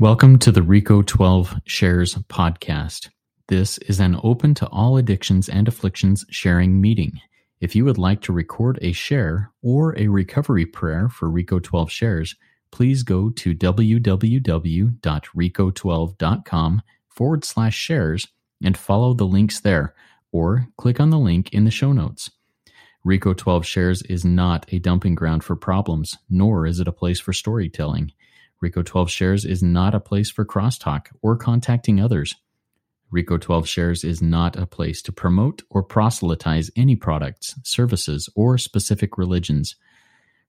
Welcome to the Reco12 Shares podcast. This is an open to all addictions and afflictions sharing meeting. If you would like to record a share or a recovery prayer for Reco12 Shares, please go to www.reco12.com forward slash shares and follow the links there, or click on the link in the show notes. Reco12 Shares is not a dumping ground for problems, nor is it a place for storytelling. Reco12 Shares is not a place for crosstalk or contacting others. Reco12 Shares is not a place to promote or proselytize any products, services, or specific religions.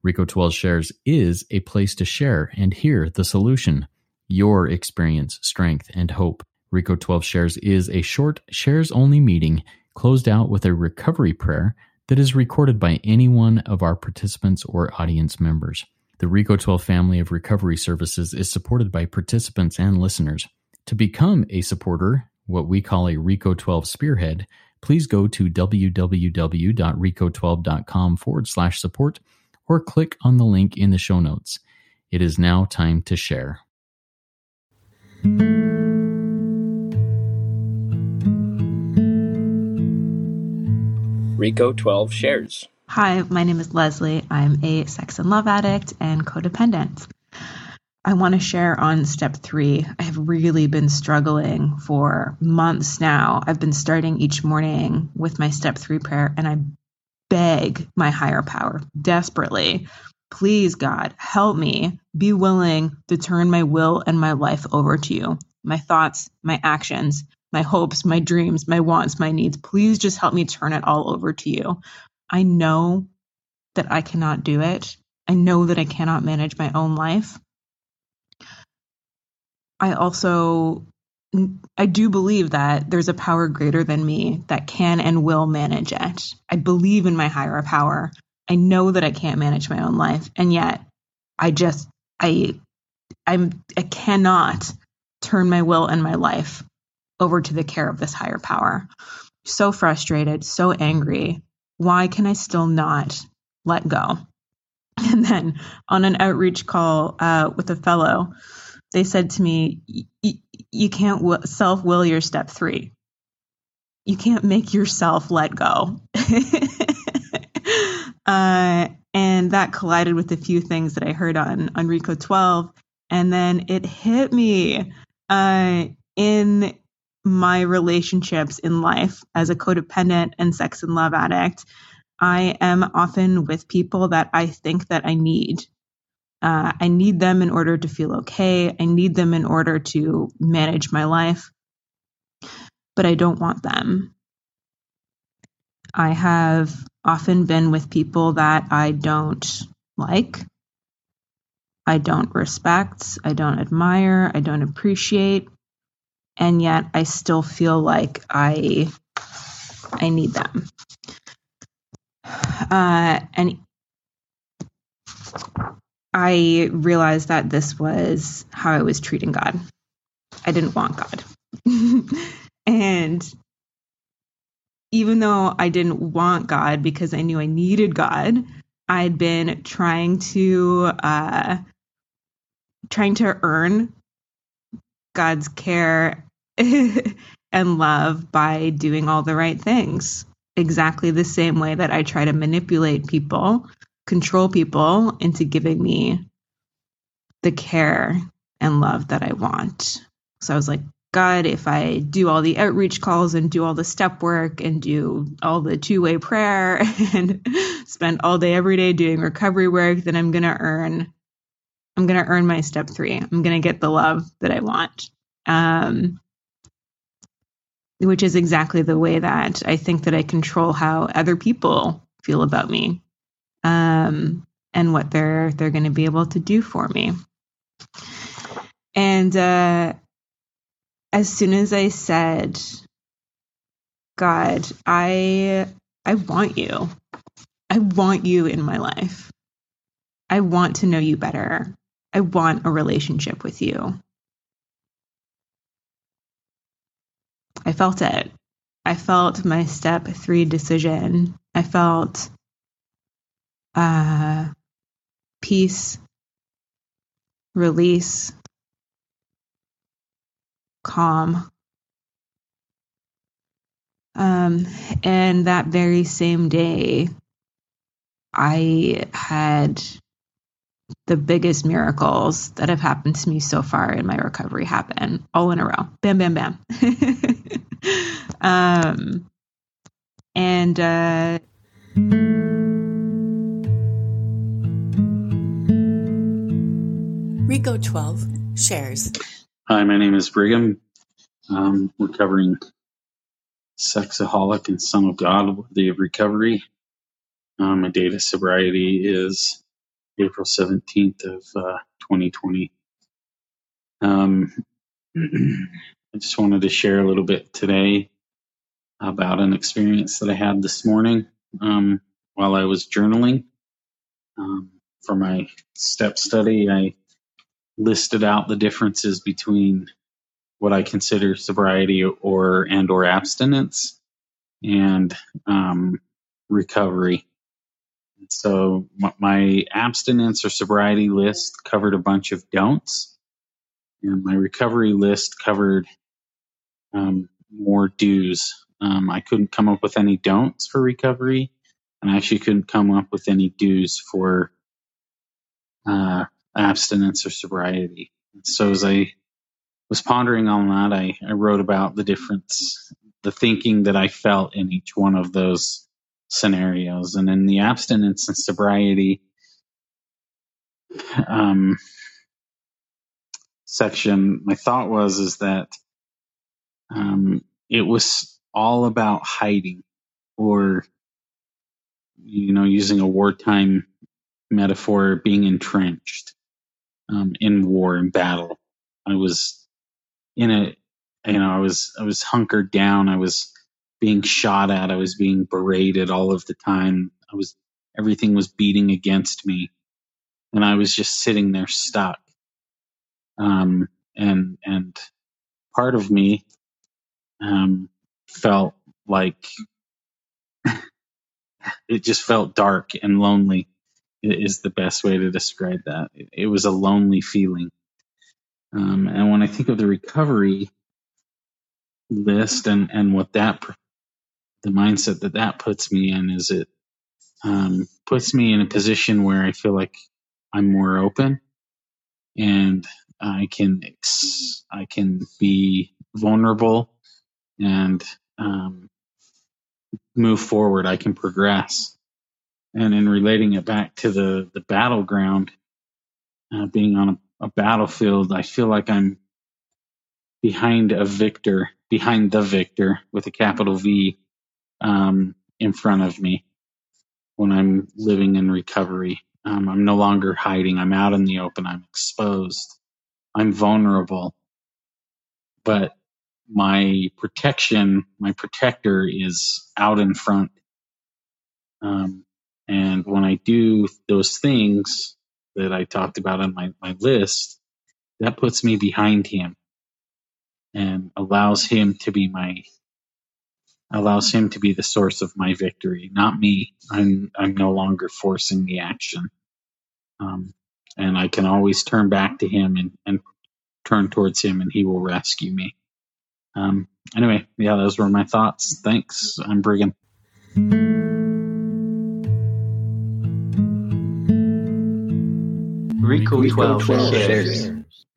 Reco12 Shares is a place to share and hear the solution, your experience, strength, and hope. Reco12 Shares is a short, shares only meeting closed out with a recovery prayer that is recorded by any one of our participants or audience members. The Reco12 family of recovery services is supported by participants and listeners. To become a supporter, what we call a Reco12 spearhead, please go to www.reco12.com forward slash support or click on the link in the show notes. It is now time to share. Reco12 shares. Hi, my name is Leslie. I'm a sex and love addict and codependent. I want to share on step three. I have really been struggling for months now. I've been starting each morning with my step three prayer, and I beg my higher power desperately please, God, help me be willing to turn my will and my life over to you. My thoughts, my actions, my hopes, my dreams, my wants, my needs. Please just help me turn it all over to you. I know that I cannot do it. I know that I cannot manage my own life. I also I do believe that there's a power greater than me that can and will manage it. I believe in my higher power. I know that I can't manage my own life and yet I just I I'm I cannot turn my will and my life over to the care of this higher power. So frustrated, so angry, why can I still not let go? And then on an outreach call uh, with a fellow, they said to me, You can't w- self will your step three. You can't make yourself let go. uh, and that collided with a few things that I heard on, on Reco12. And then it hit me uh, in my relationships in life as a codependent and sex and love addict, I am often with people that I think that I need. Uh, I need them in order to feel okay. I need them in order to manage my life, but I don't want them. I have often been with people that I don't like, I don't respect, I don't admire, I don't appreciate and yet I still feel like I I need them. Uh, and I realized that this was how I was treating God. I didn't want God. and even though I didn't want God because I knew I needed God, I'd been trying to uh, trying to earn God's care and love by doing all the right things. Exactly the same way that I try to manipulate people, control people into giving me the care and love that I want. So I was like, God, if I do all the outreach calls and do all the step work and do all the two way prayer and spend all day every day doing recovery work, then I'm going to earn. I'm going to earn my step three. I'm going to get the love that I want. Um, which is exactly the way that I think that I control how other people feel about me um, and what they're they're going to be able to do for me. And uh, as soon as I said, "God, I I want you. I want you in my life. I want to know you better. I want a relationship with you." I felt it. I felt my step three decision. I felt uh, peace, release, calm. Um, and that very same day, I had the biggest miracles that have happened to me so far in my recovery happen all in a row. Bam, bam, bam. um, and uh, Reco12 shares. Hi, my name is Brigham. Um, recovering sexaholic and son of God, worthy of recovery. Um, my date of sobriety is April 17th of uh, 2020. Um, I just wanted to share a little bit today about an experience that I had this morning um, while I was journaling. Um, for my step study, I listed out the differences between what I consider sobriety or and or abstinence and um, recovery. So my abstinence or sobriety list covered a bunch of don'ts, and my recovery list covered um, more do's. Um, I couldn't come up with any don'ts for recovery, and I actually couldn't come up with any do's for uh, abstinence or sobriety. So as I was pondering on that, I, I wrote about the difference, the thinking that I felt in each one of those scenarios. And in the abstinence and sobriety um, section, my thought was is that um, it was all about hiding, or you know, using a wartime metaphor, being entrenched um, in war and battle. I was in a, you know, I was I was hunkered down. I was being shot at. I was being berated all of the time. I was everything was beating against me, and I was just sitting there stuck. Um, and and part of me um, felt like it just felt dark and lonely. Is the best way to describe that. It, was a lonely feeling. Um, and when I think of the recovery list and and what that the mindset that that puts me in is it um, puts me in a position where I feel like I'm more open and I can I can be vulnerable and um, move forward. I can progress. And in relating it back to the the battleground, uh, being on a, a battlefield, I feel like I'm behind a victor, behind the victor with a capital V um, in front of me when I'm living in recovery. Um, I'm no longer hiding. I'm out in the open. I'm exposed. I'm vulnerable. But my protection, my protector is out in front. Um, and when I do those things that I talked about on my, my list, that puts me behind him and allows him to be my allows him to be the source of my victory, not me. I'm I'm no longer forcing the action, um, and I can always turn back to him and, and turn towards him, and he will rescue me. Um, anyway, yeah, those were my thoughts. Thanks. I'm Brigham. Rico 12 shares.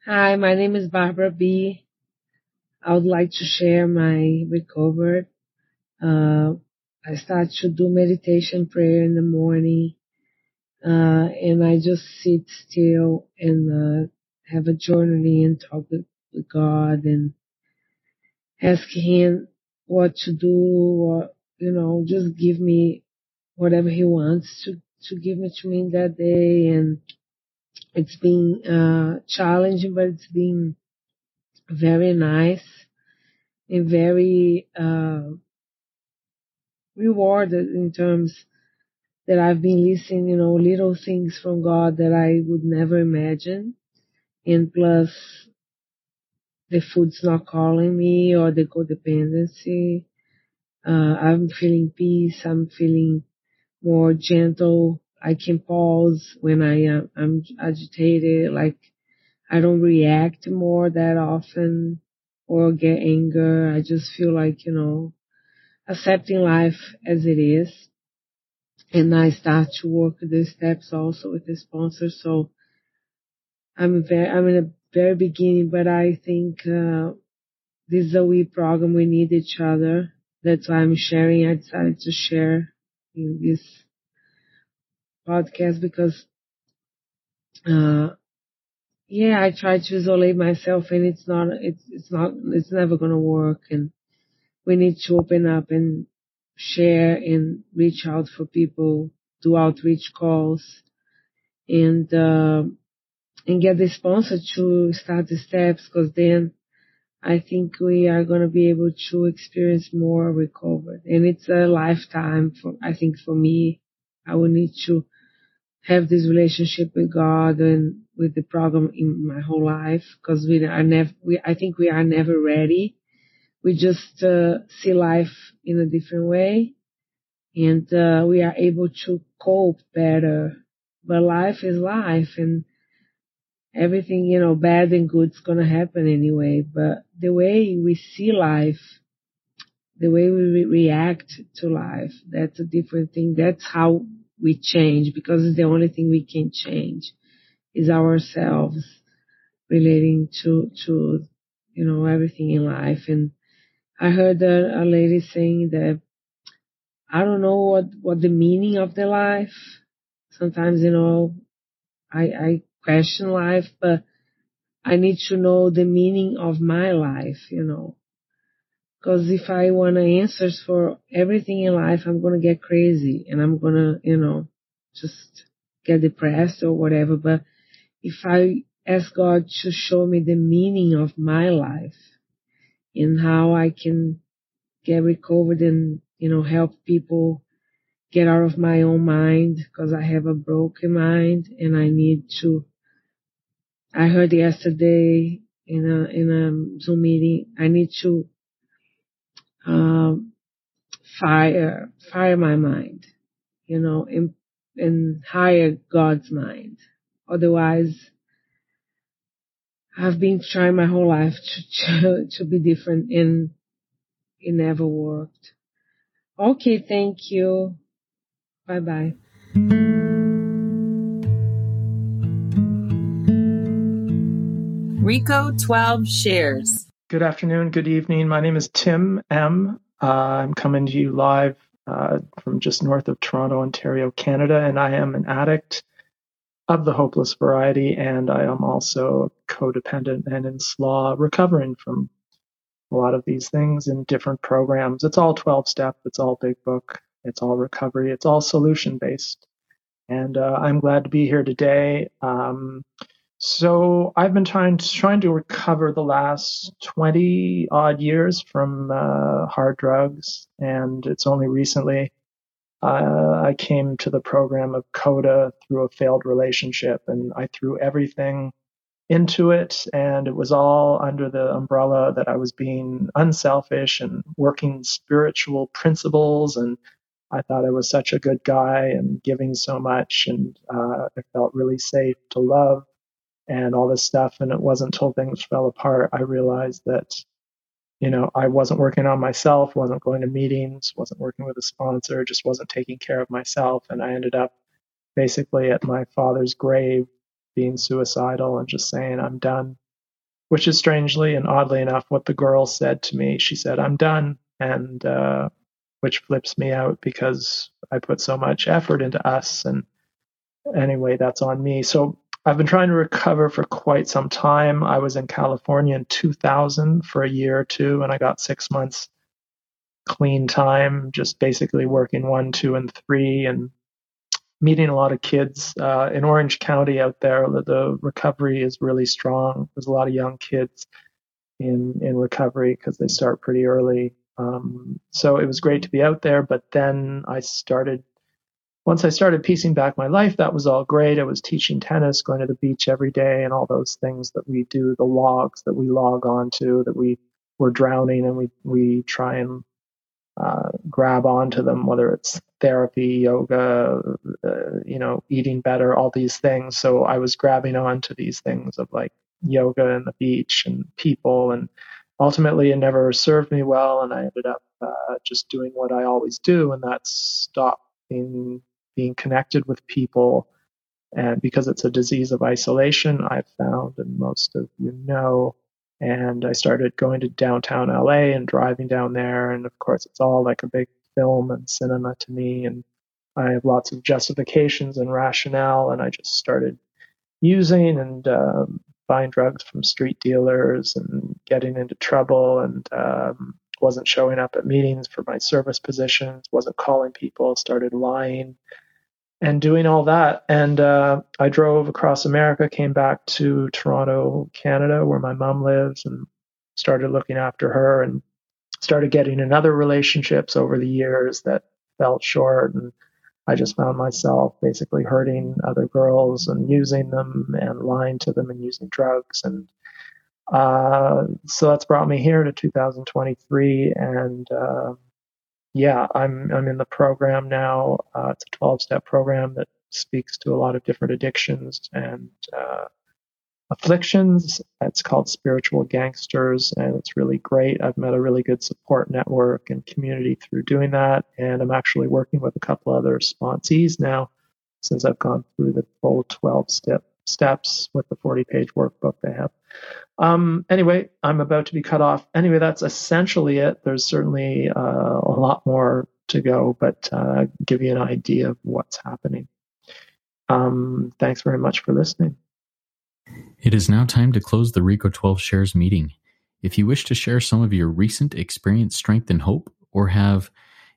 Hi, my name is Barbara B. I would like to share my recovered uh, I start to do meditation prayer in the morning, uh, and I just sit still and, uh, have a journaling and talk with, with God and ask Him what to do or, you know, just give me whatever He wants to, to give me to me that day. And it's been, uh, challenging, but it's been very nice and very, uh, rewarded in terms that I've been listening, you know, little things from God that I would never imagine. And plus the food's not calling me or the codependency. Uh, I'm feeling peace. I'm feeling more gentle. I can pause when I am, I'm agitated. Like I don't react more that often or get anger. I just feel like, you know, accepting life as it is. And I start to work the steps also with the sponsor. So I'm very, I'm in a very beginning, but I think, uh, this is a wee program. We need each other. That's why I'm sharing. I decided to share in this podcast because, uh, yeah, I try to isolate myself and it's not, it's, it's not, it's never going to work. And we need to open up and share and reach out for people, do outreach calls and, uh, and get the sponsor to start the steps because then I think we are going to be able to experience more recovery. And it's a lifetime for, I think for me, I will need to have this relationship with God and with the program in my whole life because we are never, we, I think we are never ready. We just uh, see life in a different way and uh, we are able to cope better. But life is life and everything, you know, bad and good's gonna happen anyway. But the way we see life, the way we re- react to life, that's a different thing. That's how we change because it's the only thing we can change is ourselves relating to, to, you know, everything in life. And I heard a, a lady saying that I don't know what, what the meaning of the life. Sometimes, you know, I, I question life, but I need to know the meaning of my life, you know. Cause if I want answers for everything in life, I'm gonna get crazy and I'm gonna, you know, just get depressed or whatever. But if I ask God to show me the meaning of my life and how I can get recovered and, you know, help people get out of my own mind because I have a broken mind and I need to I heard yesterday in a in a Zoom meeting. I need to um, fire fire my mind, you know, and and hire God's mind. Otherwise, I've been trying my whole life to to, to be different, and it never worked. Okay, thank you. Bye bye. Rico 12 shares. Good afternoon, good evening. My name is Tim M. Uh, I'm coming to you live uh, from just north of Toronto, Ontario, Canada, and I am an addict of the hopeless variety, and I am also codependent and in SLAA, recovering from a lot of these things in different programs. It's all 12 step, it's all big book, it's all recovery, it's all solution based. And uh, I'm glad to be here today. Um, so I've been trying to, trying to recover the last 20 odd years from uh, hard drugs, and it's only recently uh, I came to the program of CODA through a failed relationship, and I threw everything into it, and it was all under the umbrella that I was being unselfish and working spiritual principles, and I thought I was such a good guy and giving so much, and uh, I felt really safe to love and all this stuff. And it wasn't until things fell apart I realized that, you know, I wasn't working on myself, wasn't going to meetings, wasn't working with a sponsor, just wasn't taking care of myself. And I ended up basically at my father's grave being suicidal and just saying, I'm done. Which is strangely and oddly enough what the girl said to me. She said, I'm done. And, uh, which flips me out because I put so much effort into us. And anyway, that's on me. So I've been trying to recover for quite some time. I was in California in 2000 for a year or two, and I got six months clean time, just basically working one, two, and three, and meeting a lot of kids uh, in Orange County out there. The recovery is really strong. There's a lot of young kids in in recovery because they start pretty early. Um, so it was great to be out there, but then I started once I started piecing back my life, that was all great. I was teaching tennis, going to the beach every day, and all those things that we do, the logs that we log onto, that we were drowning and we, we try and uh, grab onto them, whether it's therapy, yoga, uh, you know, eating better, all these things. So I was grabbing onto these things of like yoga and the beach and people and ultimately it never served me well, and I ended up uh, just doing what I always do, and that's stop being being connected with people. And because it's a disease of isolation, I've found, and most of you know, and I started going to downtown LA and driving down there. And of course, it's all like a big film and cinema to me. And I have lots of justifications and rationale. And I just started using and um, buying drugs from street dealers and getting into trouble and um, wasn't showing up at meetings for my service positions, wasn't calling people, started lying and doing all that. And uh, I drove across America, came back to Toronto, Canada, where my mom lives, and started looking after her and started getting in other relationships over the years that fell short. And I just found myself basically hurting other girls and using them and lying to them and using drugs. And uh, so that's brought me here to 2023. And uh, yeah, I'm I'm in the program now. Uh, it's a 12 step program that speaks to a lot of different addictions and uh, afflictions. It's called Spiritual Gangsters, and it's really great. I've met a really good support network and community through doing that, and I'm actually working with a couple other sponsees now since I've gone through the full 12 step steps with the 40 page workbook they have. Um, anyway, I'm about to be cut off. Anyway, that's essentially it. There's certainly uh, a lot more to go, but uh, give you an idea of what's happening. Um, thanks very much for listening. It is now time to close the Reco12 shares meeting. If you wish to share some of your recent experience, strength, and hope, or have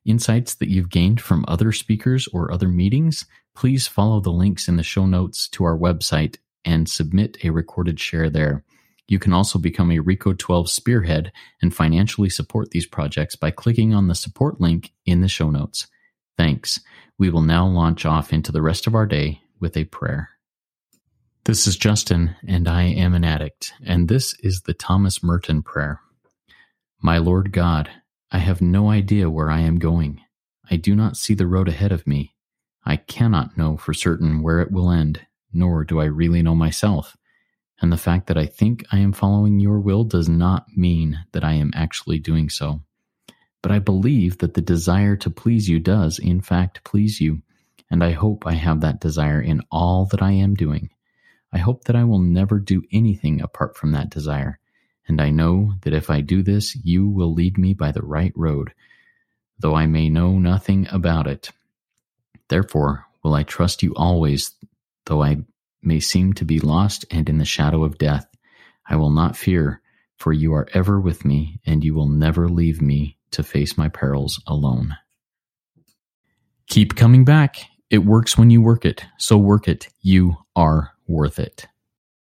insights that you've gained from other speakers or other meetings, please follow the links in the show notes to our website and submit a recorded share there. You can also become a Reco12 spearhead and financially support these projects by clicking on the support link in the show notes. Thanks. We will now launch off into the rest of our day with a prayer. This is Justin, and I am an addict, and this is the Thomas Merton prayer. My Lord God, I have no idea where I am going. I do not see the road ahead of me. I cannot know for certain where it will end, nor do I really know myself. And the fact that I think I am following your will does not mean that I am actually doing so. But I believe that the desire to please you does, in fact, please you, and I hope I have that desire in all that I am doing. I hope that I will never do anything apart from that desire, and I know that if I do this, you will lead me by the right road, though I may know nothing about it. Therefore, will I trust you always, though I may seem to be lost and in the shadow of death. I will not fear, for you are ever with me, and you will never leave me to face my perils alone. Keep coming back. It works when you work it, so work it. You are worth it.